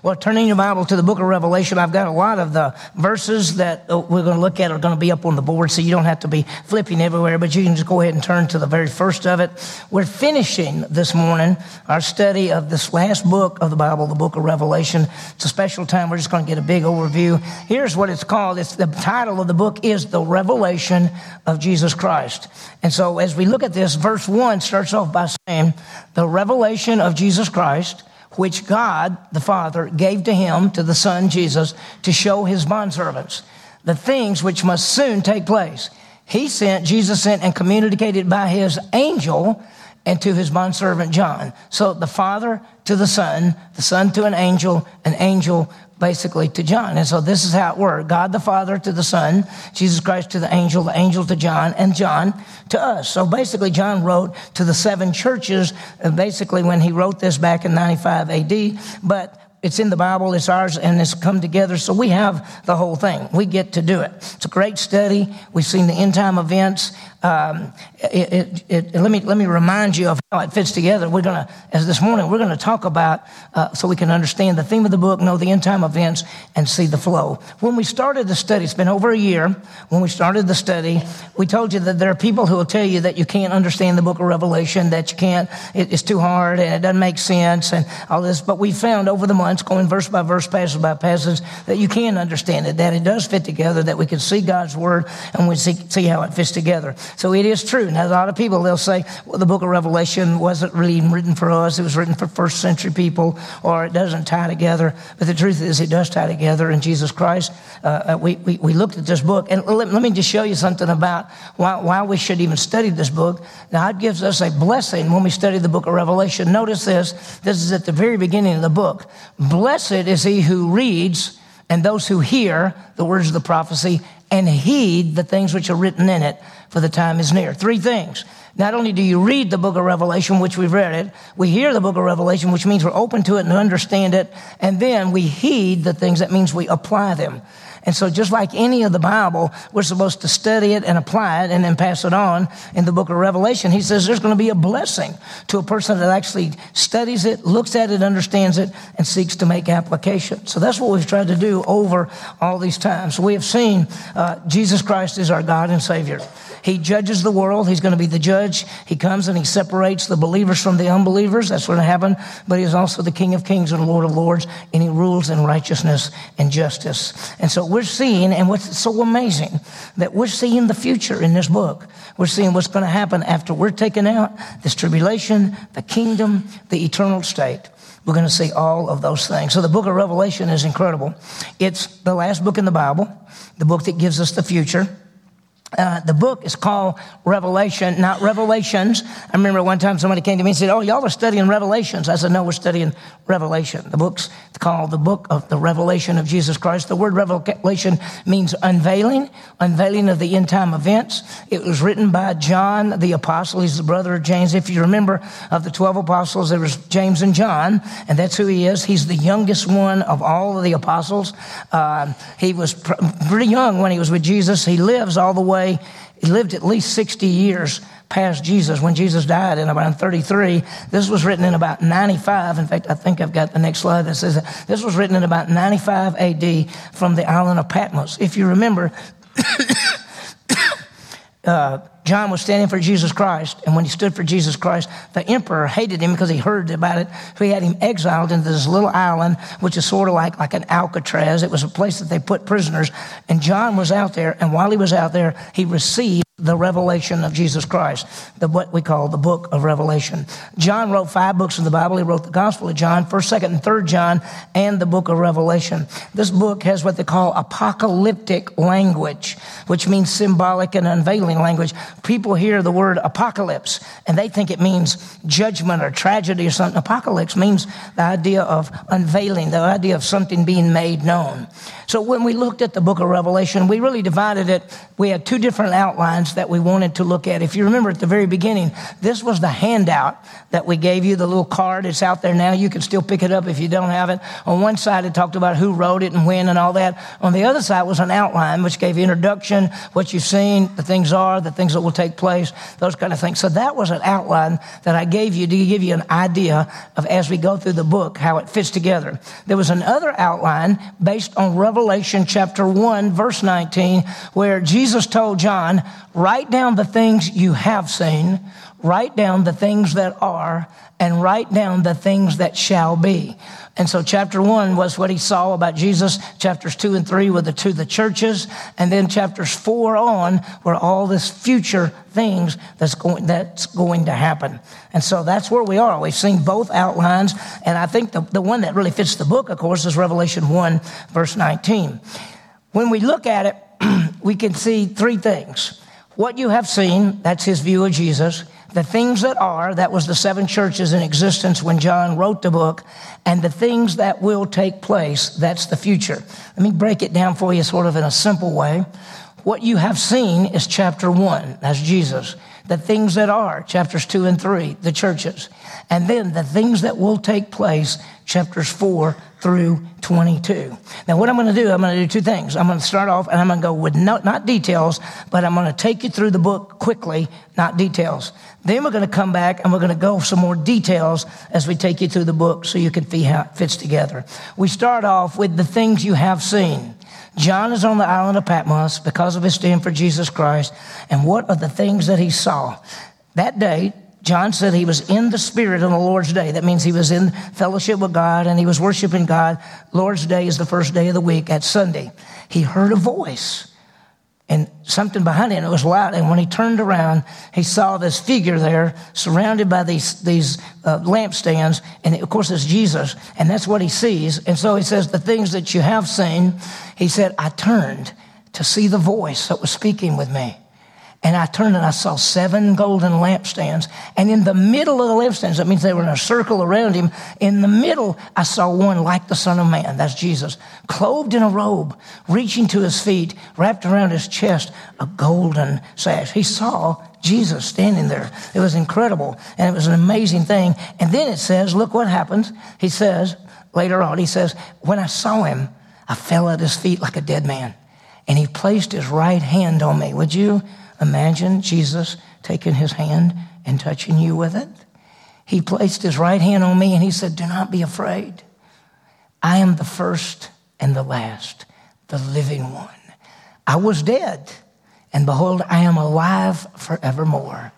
Well, turning your Bible to the book of Revelation, I've got a lot of the verses that uh, we're going to look at are going to be up on the board, so you don't have to be flipping everywhere, but you can just go ahead and turn to the very first of it. We're finishing this morning our study of this last book of the Bible, the book of Revelation. It's a special time. We're just going to get a big overview. Here's what it's called. It's the title of the book is The Revelation of Jesus Christ. And so as we look at this, verse one starts off by saying, the revelation of Jesus Christ which God the Father gave to him, to the Son Jesus, to show his bondservants the things which must soon take place. He sent, Jesus sent and communicated by his angel and to his bondservant John. So the Father to the Son, the Son to an angel, an angel basically to John. And so this is how it worked. God the Father to the Son, Jesus Christ to the angel, the angel to John, and John to us. So basically John wrote to the seven churches, basically when he wrote this back in 95 AD, but it's in the Bible, it's ours, and it's come together. So we have the whole thing. We get to do it. It's a great study. We've seen the end time events. Um, it, it, it, let me let me remind you of how it fits together. We're gonna, as this morning, we're gonna talk about uh, so we can understand the theme of the book, know the end time events, and see the flow. When we started the study, it's been over a year. When we started the study, we told you that there are people who will tell you that you can't understand the book of Revelation, that you can't, it's too hard, and it doesn't make sense, and all this. But we found over the months, going verse by verse, passage by passage, that you can understand it, that it does fit together, that we can see God's word, and we see, see how it fits together. So it is true. Now, a lot of people, they'll say, well, the book of Revelation wasn't really written for us. It was written for first century people, or it doesn't tie together. But the truth is, it does tie together in Jesus Christ. Uh, uh, we, we, we, looked at this book, and let, let, me just show you something about why, why we should even study this book. God gives us a blessing when we study the book of Revelation. Notice this. This is at the very beginning of the book. Blessed is he who reads and those who hear the words of the prophecy and heed the things which are written in it, for the time is near. Three things. Not only do you read the book of Revelation, which we've read it, we hear the book of Revelation, which means we're open to it and understand it, and then we heed the things, that means we apply them. And so, just like any of the Bible, we're supposed to study it and apply it and then pass it on. In the book of Revelation, he says there's going to be a blessing to a person that actually studies it, looks at it, understands it, and seeks to make application. So, that's what we've tried to do over all these times. We have seen uh, Jesus Christ is our God and Savior. He judges the world. He's going to be the judge. He comes and he separates the believers from the unbelievers. That's going to happen. But he is also the King of Kings and Lord of Lords, and he rules in righteousness and justice. And so we're seeing, and what's so amazing, that we're seeing the future in this book. We're seeing what's going to happen after we're taken out, this tribulation, the kingdom, the eternal state. We're going to see all of those things. So the book of Revelation is incredible. It's the last book in the Bible, the book that gives us the future. Uh, the book is called Revelation, not Revelations. I remember one time somebody came to me and said, Oh, y'all are studying Revelations. I said, No, we're studying Revelation. The book's called the book of the Revelation of Jesus Christ. The word revelation means unveiling, unveiling of the end time events. It was written by John the Apostle. He's the brother of James. If you remember, of the 12 apostles, there was James and John, and that's who he is. He's the youngest one of all of the apostles. Uh, he was pr- pretty young when he was with Jesus. He lives all the way he lived at least 60 years past Jesus when Jesus died in about 33. This was written in about 95. In fact, I think I've got the next slide that says that. This was written in about 95 AD from the island of Patmos. If you remember, uh, John was standing for Jesus Christ, and when he stood for Jesus Christ, the emperor hated him because he heard about it. So he had him exiled into this little island, which is sort of like, like an Alcatraz. It was a place that they put prisoners. And John was out there, and while he was out there, he received the revelation of Jesus Christ, the, what we call the book of Revelation. John wrote five books in the Bible. He wrote the Gospel of John, 1st, 2nd, and 3rd John, and the book of Revelation. This book has what they call apocalyptic language, which means symbolic and unveiling language. People hear the word apocalypse and they think it means judgment or tragedy or something. Apocalypse means the idea of unveiling, the idea of something being made known. So when we looked at the book of Revelation, we really divided it. We had two different outlines that we wanted to look at. If you remember at the very beginning, this was the handout that we gave you, the little card. It's out there now. You can still pick it up if you don't have it. On one side, it talked about who wrote it and when and all that. On the other side was an outline, which gave introduction, what you've seen, the things are, the things that will take place, those kind of things. So that was an outline that I gave you to give you an idea of as we go through the book, how it fits together. There was another outline based on Revelation chapter 1, verse 19, where Jesus told John, write down the things you have seen, write down the things that are, and write down the things that shall be. And so chapter one was what he saw about Jesus. Chapters two and three were the two the churches. And then chapters four on were all this future things that's going, that's going to happen. And so that's where we are. We've seen both outlines. And I think the, the one that really fits the book, of course, is Revelation 1 verse 19. When we look at it, we can see three things. What you have seen, that's his view of Jesus the things that are, that was the seven churches in existence when John wrote the book, and the things that will take place, that's the future. Let me break it down for you sort of in a simple way. What you have seen is chapter one, that's Jesus. The things that are, chapters two and three, the churches. And then the things that will take place, chapters four through 22. Now, what I'm going to do, I'm going to do two things. I'm going to start off and I'm going to go with not, not details, but I'm going to take you through the book quickly, not details. Then we're going to come back and we're going to go some more details as we take you through the book so you can see how it fits together. We start off with the things you have seen. John is on the island of Patmos because of his stand for Jesus Christ. And what are the things that he saw? That day, John said he was in the Spirit on the Lord's Day. That means he was in fellowship with God and he was worshiping God. Lord's Day is the first day of the week at Sunday. He heard a voice and something behind him. It was loud. And when he turned around, he saw this figure there surrounded by these, these uh, lampstands. And of course, it's Jesus. And that's what he sees. And so he says, The things that you have seen, he said, I turned to see the voice that was speaking with me. And I turned and I saw seven golden lampstands. And in the middle of the lampstands, that means they were in a circle around him. In the middle, I saw one like the Son of Man. That's Jesus. Clothed in a robe, reaching to his feet, wrapped around his chest, a golden sash. He saw Jesus standing there. It was incredible. And it was an amazing thing. And then it says, look what happens. He says, later on, he says, when I saw him, I fell at his feet like a dead man. And he placed his right hand on me. Would you? Imagine Jesus taking his hand and touching you with it. He placed his right hand on me and he said, Do not be afraid. I am the first and the last, the living one. I was dead, and behold, I am alive forevermore.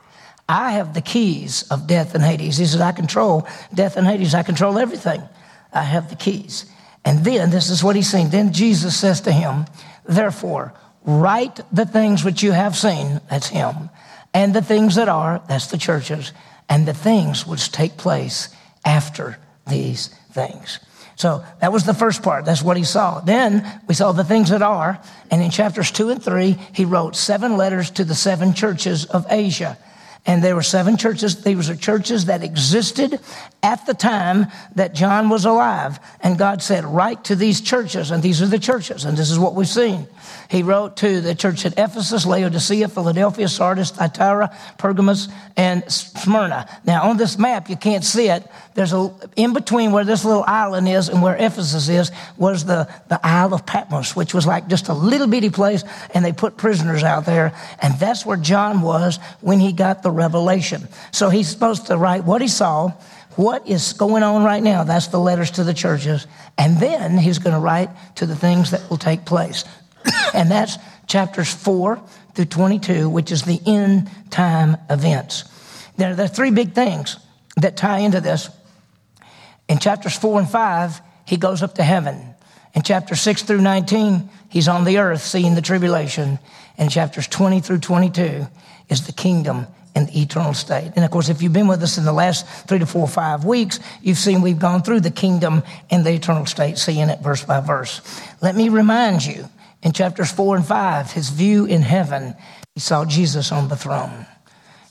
I have the keys of death and Hades. He said, I control death and Hades. I control everything. I have the keys. And then, this is what he's saying. Then Jesus says to him, Therefore, Write the things which you have seen, that's him, and the things that are, that's the churches, and the things which take place after these things. So that was the first part. That's what he saw. Then we saw the things that are. And in chapters two and three, he wrote seven letters to the seven churches of Asia. And there were seven churches. These were churches that existed at the time that John was alive. And God said, write to these churches. And these are the churches. And this is what we've seen. He wrote to the church at Ephesus, Laodicea, Philadelphia, Sardis, Thyatira, Pergamos, and Smyrna. Now, on this map, you can't see it. There's a, in between where this little island is and where Ephesus is, was the, the Isle of Patmos, which was like just a little bitty place, and they put prisoners out there. And that's where John was when he got the revelation. So he's supposed to write what he saw, what is going on right now. That's the letters to the churches. And then he's going to write to the things that will take place. and that's chapters 4 through 22, which is the end time events. There, there are three big things that tie into this. In chapters 4 and 5, he goes up to heaven. In chapters 6 through 19, he's on the earth seeing the tribulation. And chapters 20 through 22 is the kingdom and the eternal state. And of course, if you've been with us in the last three to four or five weeks, you've seen we've gone through the kingdom and the eternal state, seeing it verse by verse. Let me remind you in chapters four and five, his view in heaven, he saw Jesus on the throne.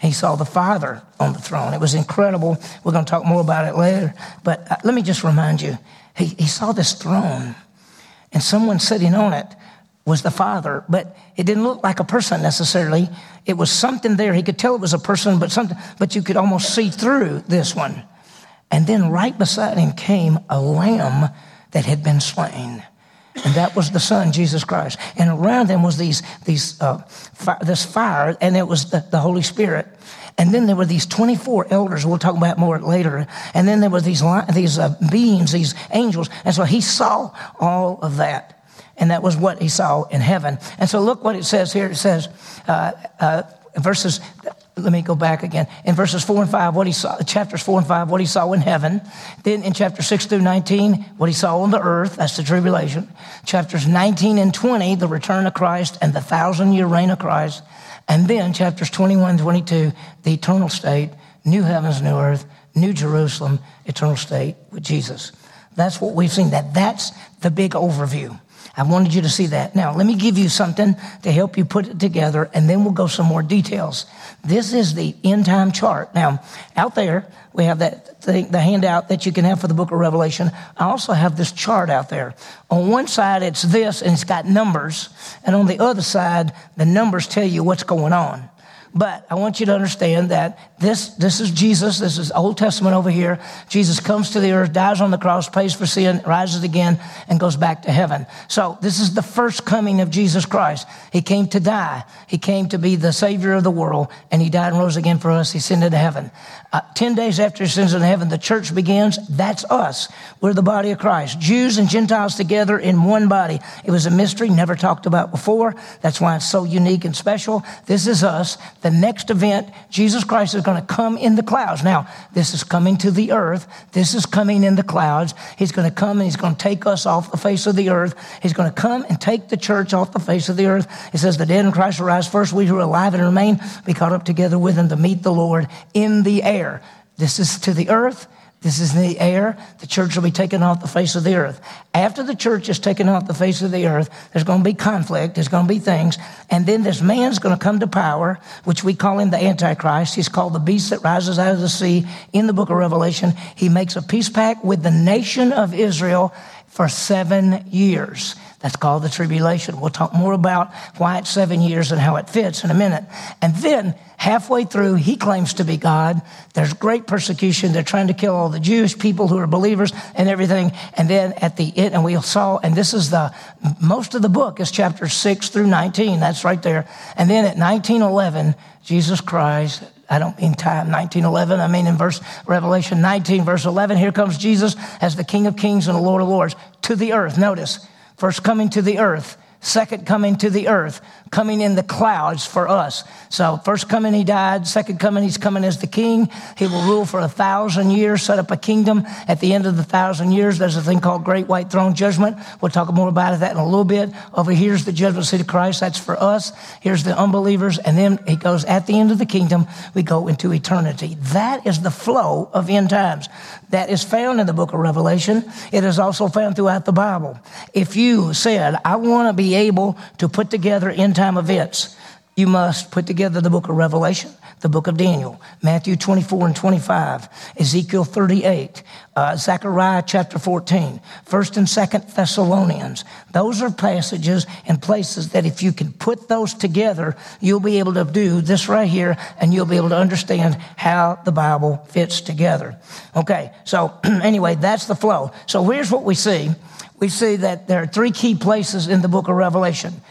He saw the Father on the throne. It was incredible. We're going to talk more about it later. But uh, let me just remind you he, he saw this throne and someone sitting on it was the Father, but it didn't look like a person necessarily. It was something there. He could tell it was a person, but something, but you could almost see through this one. And then right beside him came a lamb that had been slain. And that was the Son, Jesus Christ. And around them was these, these, uh, this fire, and it was the, the Holy Spirit. And then there were these 24 elders. We'll talk about more later. And then there were these, these uh, beings, these angels. And so he saw all of that. And that was what he saw in heaven. And so look what it says here. It says, uh, uh, verses, let me go back again. In verses four and five, what he saw, chapters four and five, what he saw in heaven. Then in chapter six through 19, what he saw on the earth, that's the tribulation. Chapters 19 and 20, the return of Christ and the thousand year reign of Christ. And then chapters 21 and 22, the eternal state, new heavens, new earth, new Jerusalem, eternal state with Jesus. That's what we've seen. That that's the big overview. I wanted you to see that. Now, let me give you something to help you put it together, and then we'll go some more details. This is the end time chart. Now, out there, we have that thing, the handout that you can have for the book of Revelation. I also have this chart out there. On one side, it's this, and it's got numbers, and on the other side, the numbers tell you what's going on. But I want you to understand that this, this is Jesus. This is Old Testament over here. Jesus comes to the earth, dies on the cross, pays for sin, rises again, and goes back to heaven. So this is the first coming of Jesus Christ. He came to die. He came to be the Savior of the world, and He died and rose again for us. He ascended to heaven. Uh, Ten days after He ascends into heaven, the church begins. That's us. We're the body of Christ. Jews and Gentiles together in one body. It was a mystery never talked about before. That's why it's so unique and special. This is us the next event, Jesus Christ is going to come in the clouds. Now, this is coming to the earth. This is coming in the clouds. He's going to come and he's going to take us off the face of the earth. He's going to come and take the church off the face of the earth. It says the dead in Christ will rise first. We who are alive and remain be caught up together with him to meet the Lord in the air. This is to the earth. This is the air. The church will be taken off the face of the earth. After the church is taken off the face of the earth, there's going to be conflict. There's going to be things. And then this man's going to come to power, which we call him the Antichrist. He's called the beast that rises out of the sea in the book of Revelation. He makes a peace pact with the nation of Israel for seven years. That's called the tribulation. We'll talk more about why it's seven years and how it fits in a minute. And then halfway through, he claims to be God. There's great persecution. They're trying to kill all the Jewish people who are believers and everything. And then at the end, and we saw, and this is the, most of the book is chapter 6 through 19. That's right there. And then at 1911, Jesus Christ I don't mean time 1911. I mean in verse Revelation 19, verse 11. Here comes Jesus as the King of Kings and the Lord of Lords to the earth. Notice First coming to the earth, second coming to the earth, coming in the clouds for us. So first coming, he died. Second coming, he's coming as the king. He will rule for a thousand years, set up a kingdom. At the end of the thousand years, there's a thing called Great White Throne Judgment. We'll talk more about that in a little bit. Over here's the judgment seat of Christ. That's for us. Here's the unbelievers. And then he goes at the end of the kingdom, we go into eternity. That is the flow of end times. That is found in the book of Revelation. It is also found throughout the Bible. If you said, I want to be able to put together end time events, you must put together the book of Revelation, the book of Daniel, Matthew 24 and 25, Ezekiel 38, uh, Zechariah chapter 14, 1st and 2nd Thessalonians. Those are passages and places that if you can put those together, you'll be able to do this right here and you'll be able to understand how the Bible fits together. Okay, so anyway, that's the flow. So here's what we see. We see that there are three key places in the book of Revelation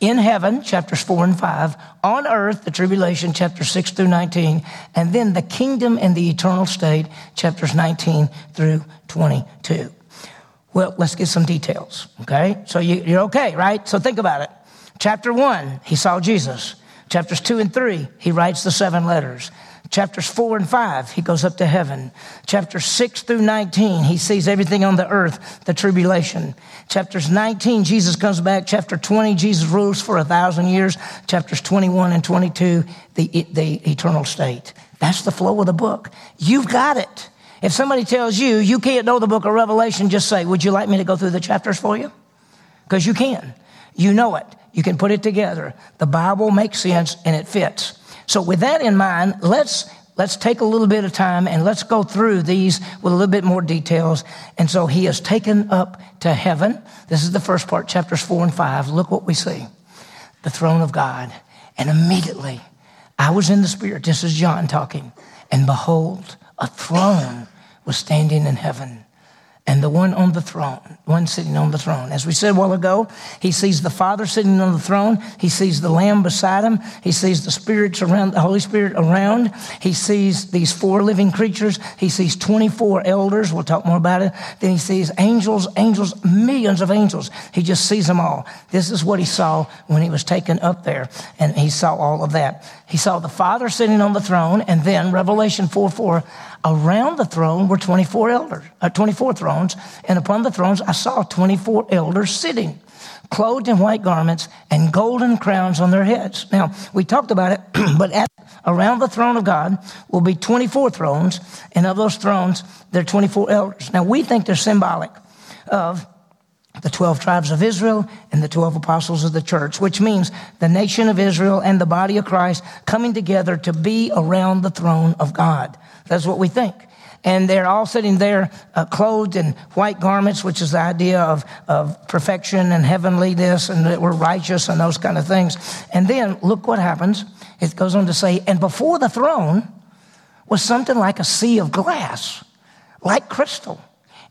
in heaven, chapters 4 and 5, on earth, the tribulation, chapters 6 through 19, and then the kingdom and the eternal state, chapters 19 through 22. Well, let's get some details, okay? So you, are okay, right? So think about it. Chapter 1, he saw Jesus. Chapters 2 and 3, he writes the seven letters. Chapters 4 and 5, he goes up to heaven. Chapters 6 through 19, he sees everything on the earth, the tribulation. Chapters 19, Jesus comes back. Chapter 20, Jesus rules for a thousand years. Chapters 21 and 22, the, the eternal state. That's the flow of the book. You've got it. If somebody tells you you can't know the book of Revelation, just say, Would you like me to go through the chapters for you? Because you can. You know it. You can put it together. The Bible makes sense and it fits. So with that in mind, let's let's take a little bit of time and let's go through these with a little bit more details. And so he is taken up to heaven. This is the first part, chapters four and five. Look what we see the throne of God. And immediately I was in the Spirit. This is John talking. And behold, a throne was standing in heaven and the one on the throne, one sitting on the throne. As we said a while ago, he sees the Father sitting on the throne. He sees the Lamb beside him. He sees the spirits around, the Holy Spirit around. He sees these four living creatures. He sees 24 elders. We'll talk more about it. Then he sees angels, angels, millions of angels. He just sees them all. This is what he saw when he was taken up there. And he saw all of that. He saw the Father sitting on the throne. And then Revelation 4 4, Around the throne were 24 elders, uh, 24 thrones, and upon the thrones I saw 24 elders sitting, clothed in white garments and golden crowns on their heads. Now, we talked about it, but at, around the throne of God will be 24 thrones, and of those thrones, there are 24 elders. Now, we think they're symbolic of the 12 tribes of Israel and the 12 apostles of the church, which means the nation of Israel and the body of Christ coming together to be around the throne of God. That's what we think. And they're all sitting there uh, clothed in white garments, which is the idea of, of perfection and heavenly this and that we're righteous and those kind of things. And then look what happens. It goes on to say, and before the throne was something like a sea of glass, like crystal.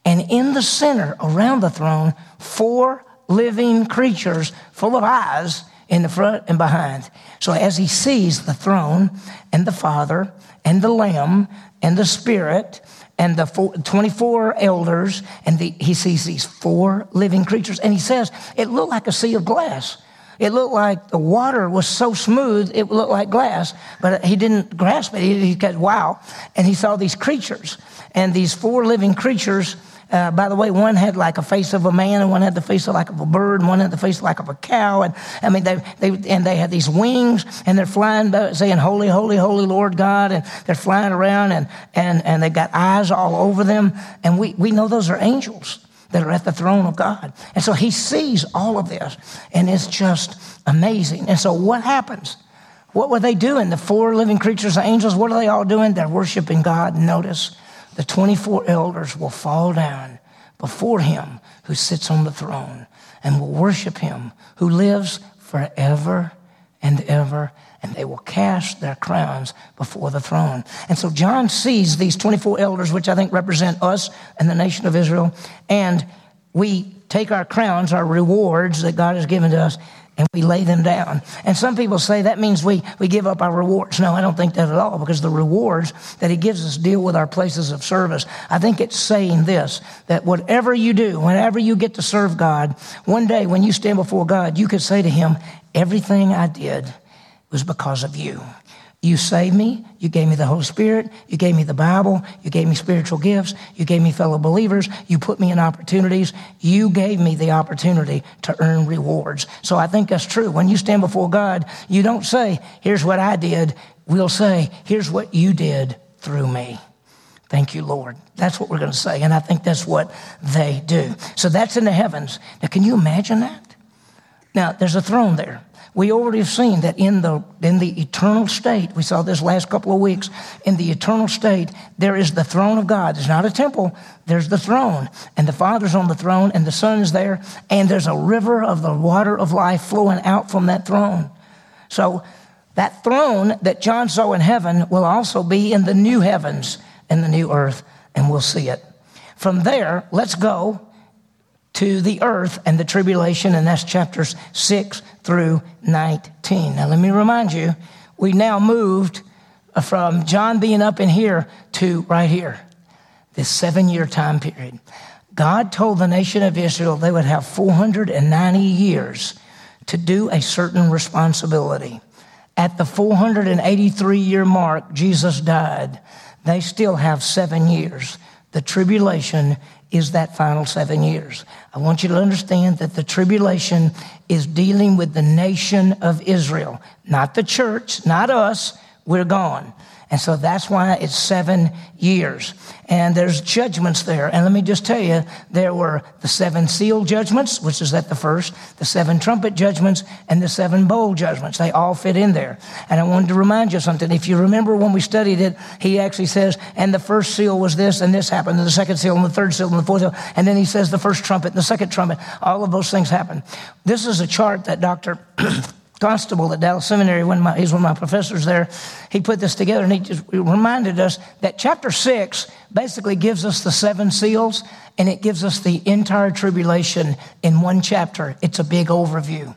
And in the center around the throne, four living creatures full of eyes in the front and behind. So as he sees the throne and the Father and the Lamb and the Spirit and the four, 24 elders, and the, he sees these four living creatures, and he says, it looked like a sea of glass. It looked like the water was so smooth, it looked like glass, but he didn't grasp it. He, he got, wow. And he saw these creatures, and these four living creatures uh, by the way, one had like a face of a man, and one had the face of like of a bird, and one had the face like of a cow. And I mean, they, they and they had these wings, and they're flying, saying, "Holy, holy, holy Lord God," and they're flying around, and and and they've got eyes all over them, and we we know those are angels that are at the throne of God. And so he sees all of this, and it's just amazing. And so what happens? What were they doing? The four living creatures, the angels, what are they all doing? They're worshiping God. Notice the 24 elders will fall down before him who sits on the throne and will worship him who lives forever and ever and they will cast their crowns before the throne. And so John sees these 24 elders, which I think represent us and the nation of Israel, and we take our crowns, our rewards that God has given to us, and we lay them down. And some people say that means we, we give up our rewards. No, I don't think that at all because the rewards that He gives us deal with our places of service. I think it's saying this that whatever you do, whenever you get to serve God, one day when you stand before God, you could say to Him, Everything I did was because of you. You saved me. You gave me the Holy Spirit. You gave me the Bible. You gave me spiritual gifts. You gave me fellow believers. You put me in opportunities. You gave me the opportunity to earn rewards. So I think that's true. When you stand before God, you don't say, here's what I did. We'll say, here's what you did through me. Thank you, Lord. That's what we're going to say. And I think that's what they do. So that's in the heavens. Now, can you imagine that? Now, there's a throne there we already have seen that in the, in the eternal state, we saw this last couple of weeks, in the eternal state, there is the throne of God. There's not a temple, there's the throne. And the Father's on the throne, and the Son is there, and there's a river of the water of life flowing out from that throne. So that throne that John saw in heaven will also be in the new heavens and the new earth, and we'll see it. From there, let's go to the earth and the tribulation, and that's chapters 6 through 19. Now, let me remind you, we now moved uh, from John being up in here to right here, this seven year time period. God told the nation of Israel they would have 490 years to do a certain responsibility. At the 483 year mark, Jesus died. They still have seven years. The tribulation is that final seven years. I want you to understand that the tribulation is dealing with the nation of Israel, not the church, not us. We're gone. And so that's why it's seven years. And there's judgments there. And let me just tell you, there were the seven seal judgments, which is at the first, the seven trumpet judgments, and the seven bowl judgments. They all fit in there. And I wanted to remind you something. If you remember when we studied it, he actually says, and the first seal was this, and this happened, and the second seal, and the third seal, and the fourth seal. And then he says the first trumpet, and the second trumpet. All of those things happen. This is a chart that Dr. Constable at Dallas Seminary, when my, he's one of my professors there, he put this together and he just reminded us that chapter six basically gives us the seven seals and it gives us the entire tribulation in one chapter. It's a big overview.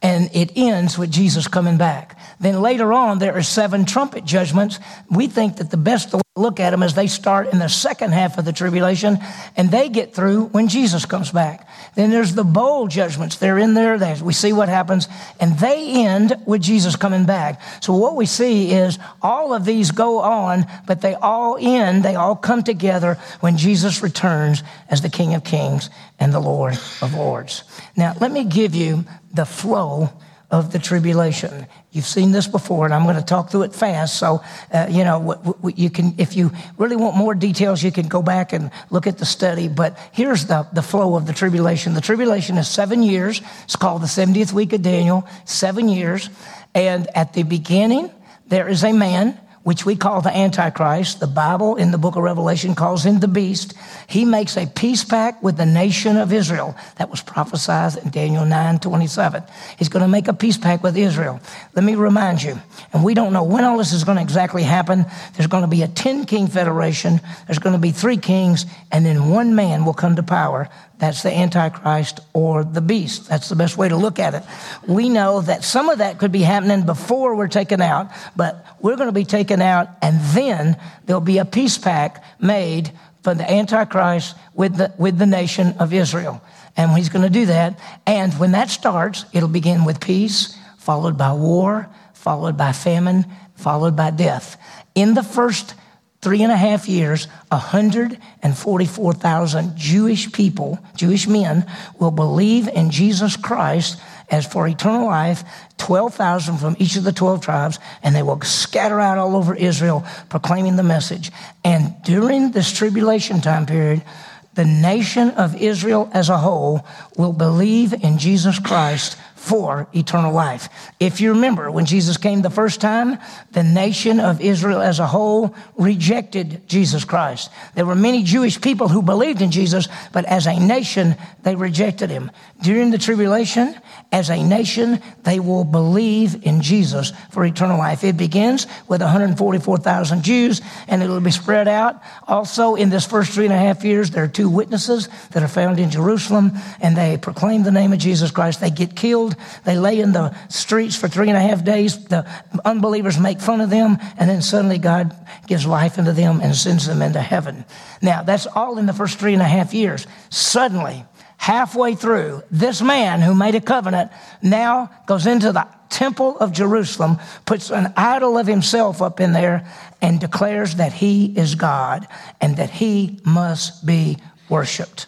And it ends with Jesus coming back. Then later on, there are seven trumpet judgments. We think that the best look at them as they start in the second half of the tribulation and they get through when Jesus comes back. Then there's the bowl judgments. They're in there. We see what happens and they end with Jesus coming back. So what we see is all of these go on, but they all end, they all come together when Jesus returns as the King of Kings and the Lord of Lords. Now, let me give you the flow of the tribulation. You've seen this before, and I'm going to talk through it fast. So, uh, you know, w- w- you can, if you really want more details, you can go back and look at the study. But here's the, the flow of the tribulation. The tribulation is seven years. It's called the 70th week of Daniel, seven years. And at the beginning, there is a man which we call the Antichrist. The Bible in the book of Revelation calls him the beast. He makes a peace pact with the nation of Israel. That was prophesied in Daniel 9 27. He's going to make a peace pact with Israel. Let me remind you, and we don't know when all this is going to exactly happen. There's going to be a 10 king federation. There's going to be three kings, and then one man will come to power. That's the Antichrist or the beast. That's the best way to look at it. We know that some of that could be happening before we're taken out, but we're going to be taken out, and then there'll be a peace pact made for the Antichrist with the, with the nation of Israel. And he's going to do that. And when that starts, it'll begin with peace, followed by war, followed by famine, followed by death. In the first three and a half years, 144,000 Jewish people, Jewish men, will believe in Jesus Christ as for eternal life, 12,000 from each of the 12 tribes, and they will scatter out all over Israel proclaiming the message. And during this tribulation time period, the nation of Israel as a whole will believe in Jesus Christ for eternal life. If you remember, when Jesus came the first time, the nation of Israel as a whole rejected Jesus Christ. There were many Jewish people who believed in Jesus, but as a nation, they rejected him. During the tribulation, as a nation, they will believe in Jesus for eternal life. It begins with 144,000 Jews, and it'll be spread out. Also, in this first three and a half years, there are two witnesses that are found in Jerusalem, and they proclaim the name of Jesus Christ. They get killed they lay in the streets for three and a half days. The unbelievers make fun of them, and then suddenly God gives life into them and sends them into heaven. Now, that's all in the first three and a half years. Suddenly, halfway through, this man who made a covenant now goes into the temple of Jerusalem, puts an idol of himself up in there, and declares that he is God and that he must be worshiped.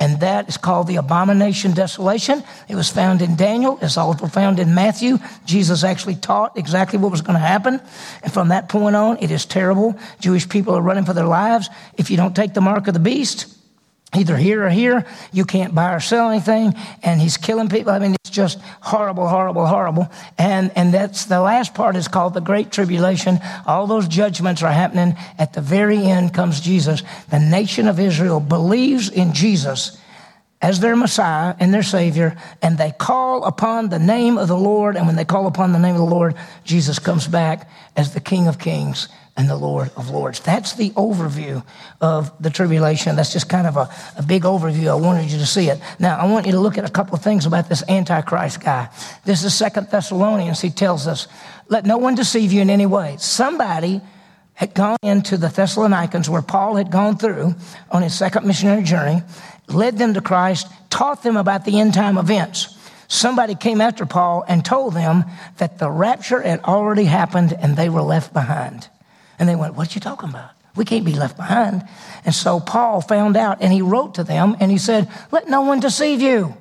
And that is called the abomination desolation. It was found in Daniel. It's also found in Matthew. Jesus actually taught exactly what was going to happen. And from that point on, it is terrible. Jewish people are running for their lives. If you don't take the mark of the beast, either here or here. You can't buy or sell anything. And he's killing people. I mean, it's just horrible, horrible, horrible. And, and that's the last part is called the Great Tribulation. All those judgments are happening. At the very end comes Jesus. The nation of Israel believes in Jesus as their Messiah and their Savior, and they call upon the name of the Lord. And when they call upon the name of the Lord, Jesus comes back as the King of Kings and the Lord of Lords. That's the overview of the tribulation. That's just kind of a, a big overview. I wanted you to see it. Now, I want you to look at a couple of things about this Antichrist guy. This is Second Thessalonians. He tells us, let no one deceive you in any way. Somebody had gone into the Thessalonians where Paul had gone through on his second missionary journey, led them to Christ, taught them about the end time events somebody came after Paul and told them that the rapture had already happened and they were left behind. And they went, What you talking about? We can't be left behind. And so Paul found out and he wrote to them and he said, Let no one deceive you.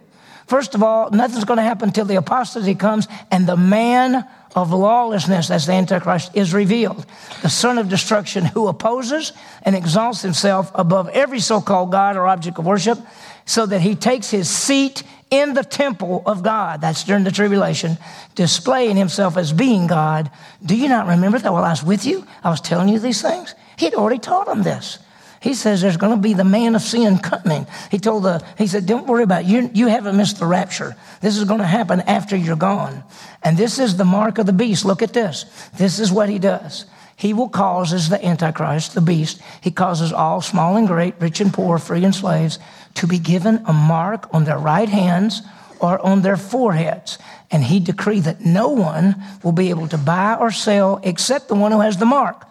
First of all, nothing's going to happen until the apostasy comes and the man of lawlessness, as the Antichrist, is revealed. The son of destruction who opposes and exalts himself above every so called God or object of worship, so that he takes his seat in the temple of God. That's during the tribulation, displaying himself as being God. Do you not remember that while I was with you, I was telling you these things? He'd already taught them this. He says there's going to be the man of sin coming. He told the, he said, don't worry about it. You, you haven't missed the rapture. This is going to happen after you're gone. And this is the mark of the beast. Look at this. This is what he does. He will cause, as the Antichrist, the beast, he causes all, small and great, rich and poor, free and slaves, to be given a mark on their right hands or on their foreheads. And he decreed that no one will be able to buy or sell except the one who has the mark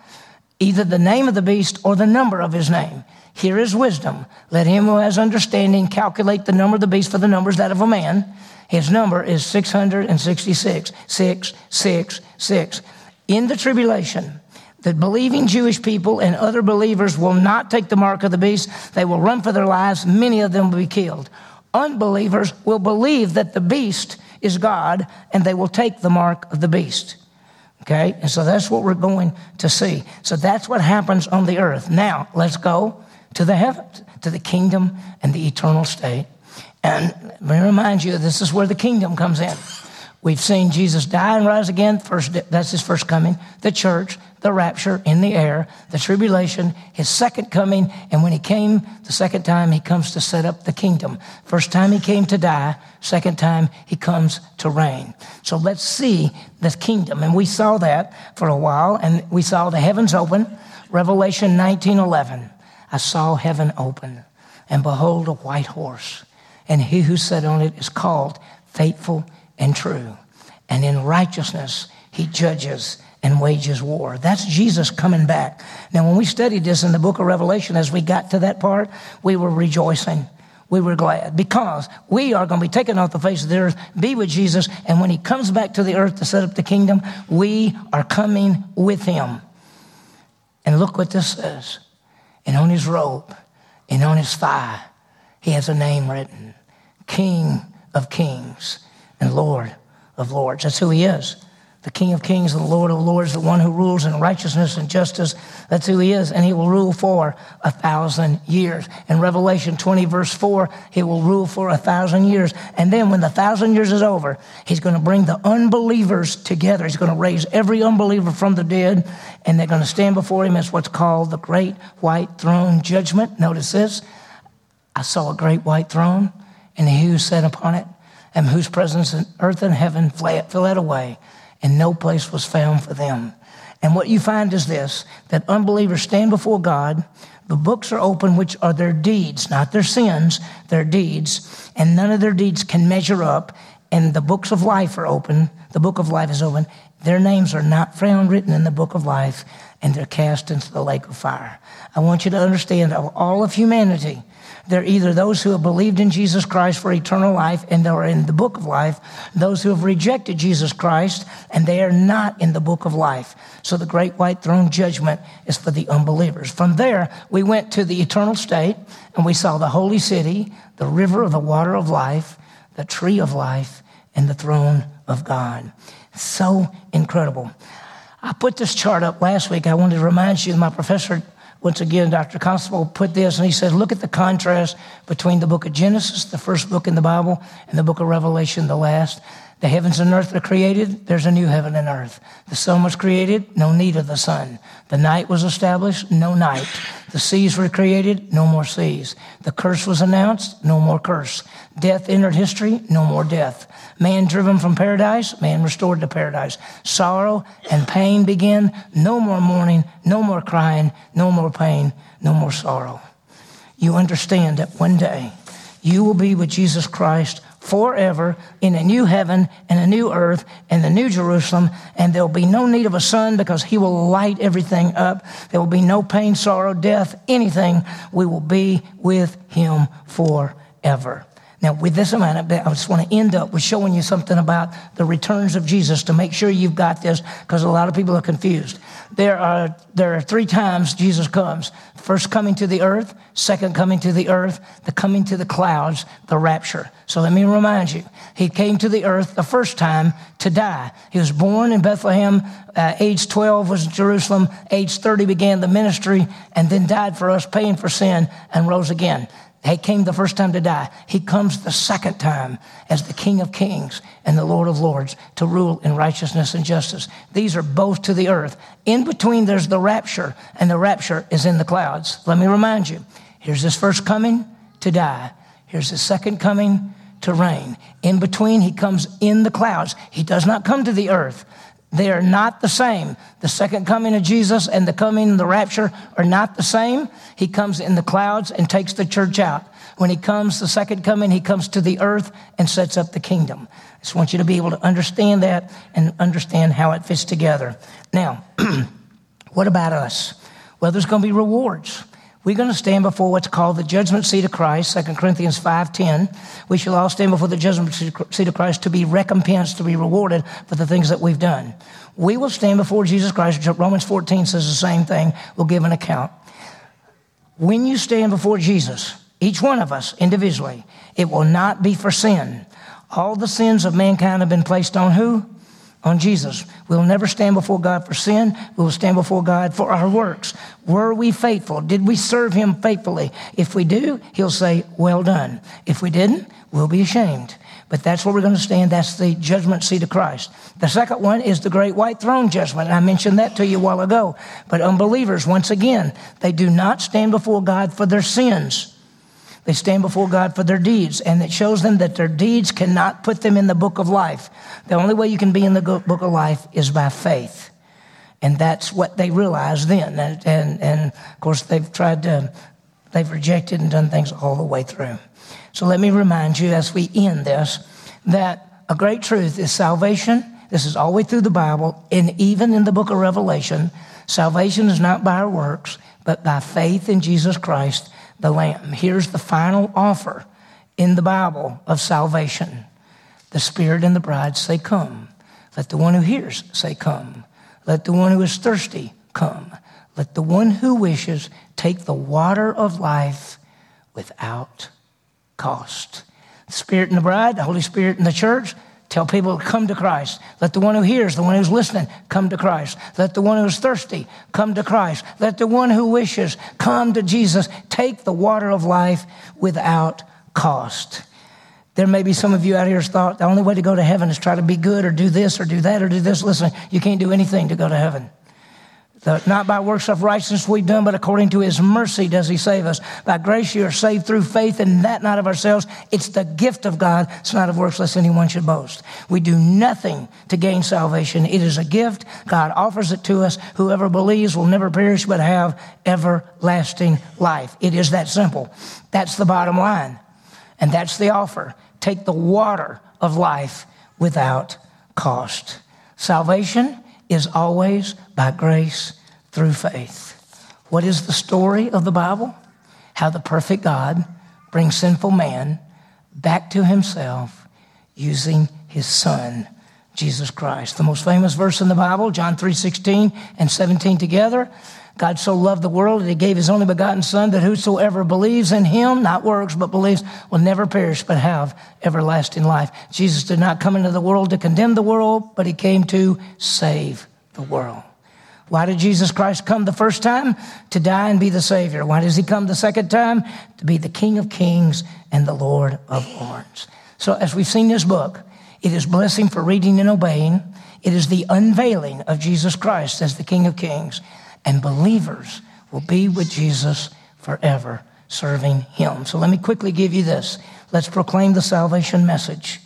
either the name of the beast or the number of his name. Here is wisdom. Let him who has understanding calculate the number of the beast for the number is that of a man. His number is 666. 6, 6, 6. In the tribulation, the believing Jewish people and other believers will not take the mark of the beast. They will run for their lives. Many of them will be killed. Unbelievers will believe that the beast is God and they will take the mark of the beast. Okay? And so that's what we're going to see. So that's what happens on the earth. Now, let's go to the heavens, to the kingdom and the eternal state. And let me remind you, this is where the kingdom comes in. We've seen Jesus die and rise again. First, that's his first coming. The church, the rapture in the air, the tribulation, his second coming. And when he came the second time, he comes to set up the kingdom. First time he came to die. Second time he comes to reign. So let's see the kingdom. And we saw that for a while and we saw the heavens open. Revelation 19, 11. I saw heaven open and behold a white horse. And he who sat on it is called faithful and true. And in righteousness, he judges and wages war. That's Jesus coming back. Now, when we studied this in the book of Revelation, as we got to that part, we were rejoicing. We were glad because we are going to be taken off the face of the earth, be with Jesus, and when he comes back to the earth to set up the kingdom, we are coming with him. And look what this says. And on his robe and on his thigh, he has a name written King of Kings and Lord of Lords. That's who he is. The King of Kings and the Lord of Lords, the one who rules in righteousness and justice. That's who he is. And he will rule for a thousand years. In Revelation 20, verse 4, he will rule for a thousand years. And then when the thousand years is over, he's going to bring the unbelievers together. He's going to raise every unbeliever from the dead, and they're going to stand before him as what's called the great white throne judgment. Notice this I saw a great white throne, and he who sat upon it and whose presence in earth and heaven fled away, and no place was found for them. And what you find is this that unbelievers stand before God. The books are open, which are their deeds, not their sins, their deeds, and none of their deeds can measure up. And the books of life are open. The book of life is open. Their names are not found written in the book of life, and they're cast into the lake of fire. I want you to understand of all of humanity, they're either those who have believed in Jesus Christ for eternal life and are in the book of life, those who have rejected Jesus Christ and they are not in the book of life. So the great white throne judgment is for the unbelievers. From there, we went to the eternal state and we saw the holy city, the river of the water of life, the tree of life, and the throne of God. So incredible. I put this chart up last week. I wanted to remind you, my professor once again, Dr. Constable put this, and he said, Look at the contrast between the book of Genesis, the first book in the Bible, and the book of Revelation, the last. The heavens and earth are created, there's a new heaven and earth. The sun was created, no need of the sun. The night was established, no night. The seas were created, no more seas. The curse was announced, no more curse. Death entered history, no more death. Man driven from paradise, man restored to paradise. Sorrow and pain begin, no more mourning, no more crying, no more pain, no more sorrow. You understand that one day you will be with Jesus Christ forever in a new heaven and a new earth and the new Jerusalem, and there'll be no need of a sun because he will light everything up. There will be no pain, sorrow, death, anything. We will be with him forever. Now, with this amount, I just want to end up with showing you something about the returns of Jesus to make sure you've got this because a lot of people are confused. There are, there are three times Jesus comes. First coming to the earth, second coming to the earth, the coming to the clouds, the rapture. So let me remind you, he came to the earth the first time to die. He was born in Bethlehem, uh, age 12 was in Jerusalem, age 30 began the ministry, and then died for us, paying for sin, and rose again. He came the first time to die. He comes the second time as the King of Kings and the Lord of Lords to rule in righteousness and justice. These are both to the earth. In between, there's the rapture, and the rapture is in the clouds. Let me remind you here's his first coming to die, here's his second coming to reign. In between, he comes in the clouds. He does not come to the earth. They are not the same. The second coming of Jesus and the coming of the rapture are not the same. He comes in the clouds and takes the church out. When he comes, the second coming, he comes to the earth and sets up the kingdom. I just want you to be able to understand that and understand how it fits together. Now, what about us? Well, there's going to be rewards. We're going to stand before what's called the judgment seat of Christ, 2 Corinthians 5.10. We shall all stand before the judgment seat of Christ to be recompensed, to be rewarded for the things that we've done. We will stand before Jesus Christ. Romans 14 says the same thing. We'll give an account. When you stand before Jesus, each one of us individually, it will not be for sin. All the sins of mankind have been placed on who? On Jesus. We'll never stand before God for sin. We will stand before God for our works. Were we faithful? Did we serve Him faithfully? If we do, He'll say, Well done. If we didn't, we'll be ashamed. But that's where we're going to stand. That's the judgment seat of Christ. The second one is the great white throne judgment. I mentioned that to you a while ago. But unbelievers, once again, they do not stand before God for their sins. They stand before God for their deeds, and it shows them that their deeds cannot put them in the book of life. The only way you can be in the book of life is by faith. And that's what they realized then. And, and, and of course, they've tried to, they've rejected and done things all the way through. So let me remind you as we end this that a great truth is salvation. This is all the way through the Bible, and even in the book of Revelation, salvation is not by our works, but by faith in Jesus Christ the Lamb. Here's the final offer in the Bible of salvation. The Spirit and the bride say, Come. Let the one who hears say, Come. Let the one who is thirsty come. Let the one who wishes take the water of life without cost. The Spirit and the bride, the Holy Spirit and the church, Tell people to come to Christ. Let the one who hears, the one who's listening, come to Christ. Let the one who's thirsty come to Christ. Let the one who wishes come to Jesus. Take the water of life without cost. There may be some of you out here thought the only way to go to heaven is try to be good or do this or do that or do this. Listen, you can't do anything to go to heaven. Not by works of righteousness we've done, but according to his mercy does he save us. By grace you are saved through faith, and that not of ourselves. It's the gift of God. It's not of works, lest anyone should boast. We do nothing to gain salvation. It is a gift. God offers it to us. Whoever believes will never perish, but have everlasting life. It is that simple. That's the bottom line. And that's the offer. Take the water of life without cost. Salvation is always by grace through faith. What is the story of the Bible? How the perfect God brings sinful man back to himself using his son, Jesus Christ. The most famous verse in the Bible, John 3 16 and 17 together. God so loved the world that he gave his only begotten Son that whosoever believes in him, not works, but believes, will never perish but have everlasting life. Jesus did not come into the world to condemn the world, but he came to save the world. Why did Jesus Christ come the first time? To die and be the Savior. Why does he come the second time? To be the King of Kings and the Lord of Lords. So, as we've seen this book, it is blessing for reading and obeying. It is the unveiling of Jesus Christ as the King of Kings and believers will be with Jesus forever, serving him. So let me quickly give you this. Let's proclaim the salvation message.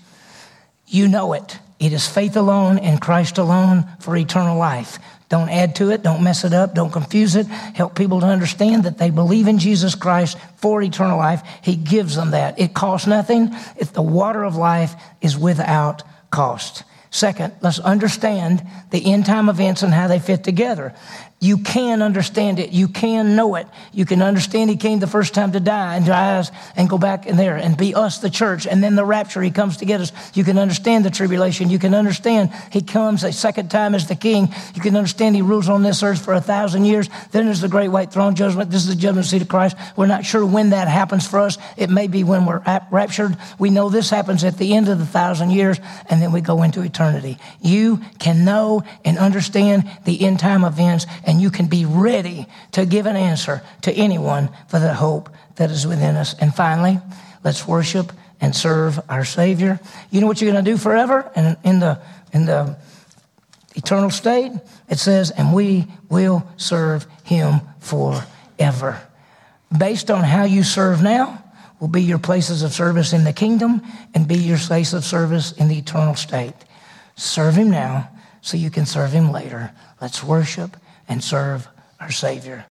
You know it. It is faith alone in Christ alone for eternal life. Don't add to it. Don't mess it up. Don't confuse it. Help people to understand that they believe in Jesus Christ for eternal life. He gives them that. It costs nothing. If the water of life is without cost. Second, let's understand the end time events and how they fit together. You can understand it. You can know it. You can understand he came the first time to die and rise and go back in there and be us, the church. And then the rapture, he comes to get us. You can understand the tribulation. You can understand he comes a second time as the king. You can understand he rules on this earth for a thousand years. Then there's the great white throne judgment. This is the judgment seat of Christ. We're not sure when that happens for us. It may be when we're raptured. We know this happens at the end of the thousand years and then we go into eternity. You can know and understand the end time events and you can be ready to give an answer to anyone for the hope that is within us. And finally, let's worship and serve our Savior. You know what you're going to do forever and in the in the eternal state? It says, and we will serve him forever. Based on how you serve now, will be your places of service in the kingdom and be your place of service in the eternal state. Serve him now so you can serve him later. Let's worship and serve our Savior.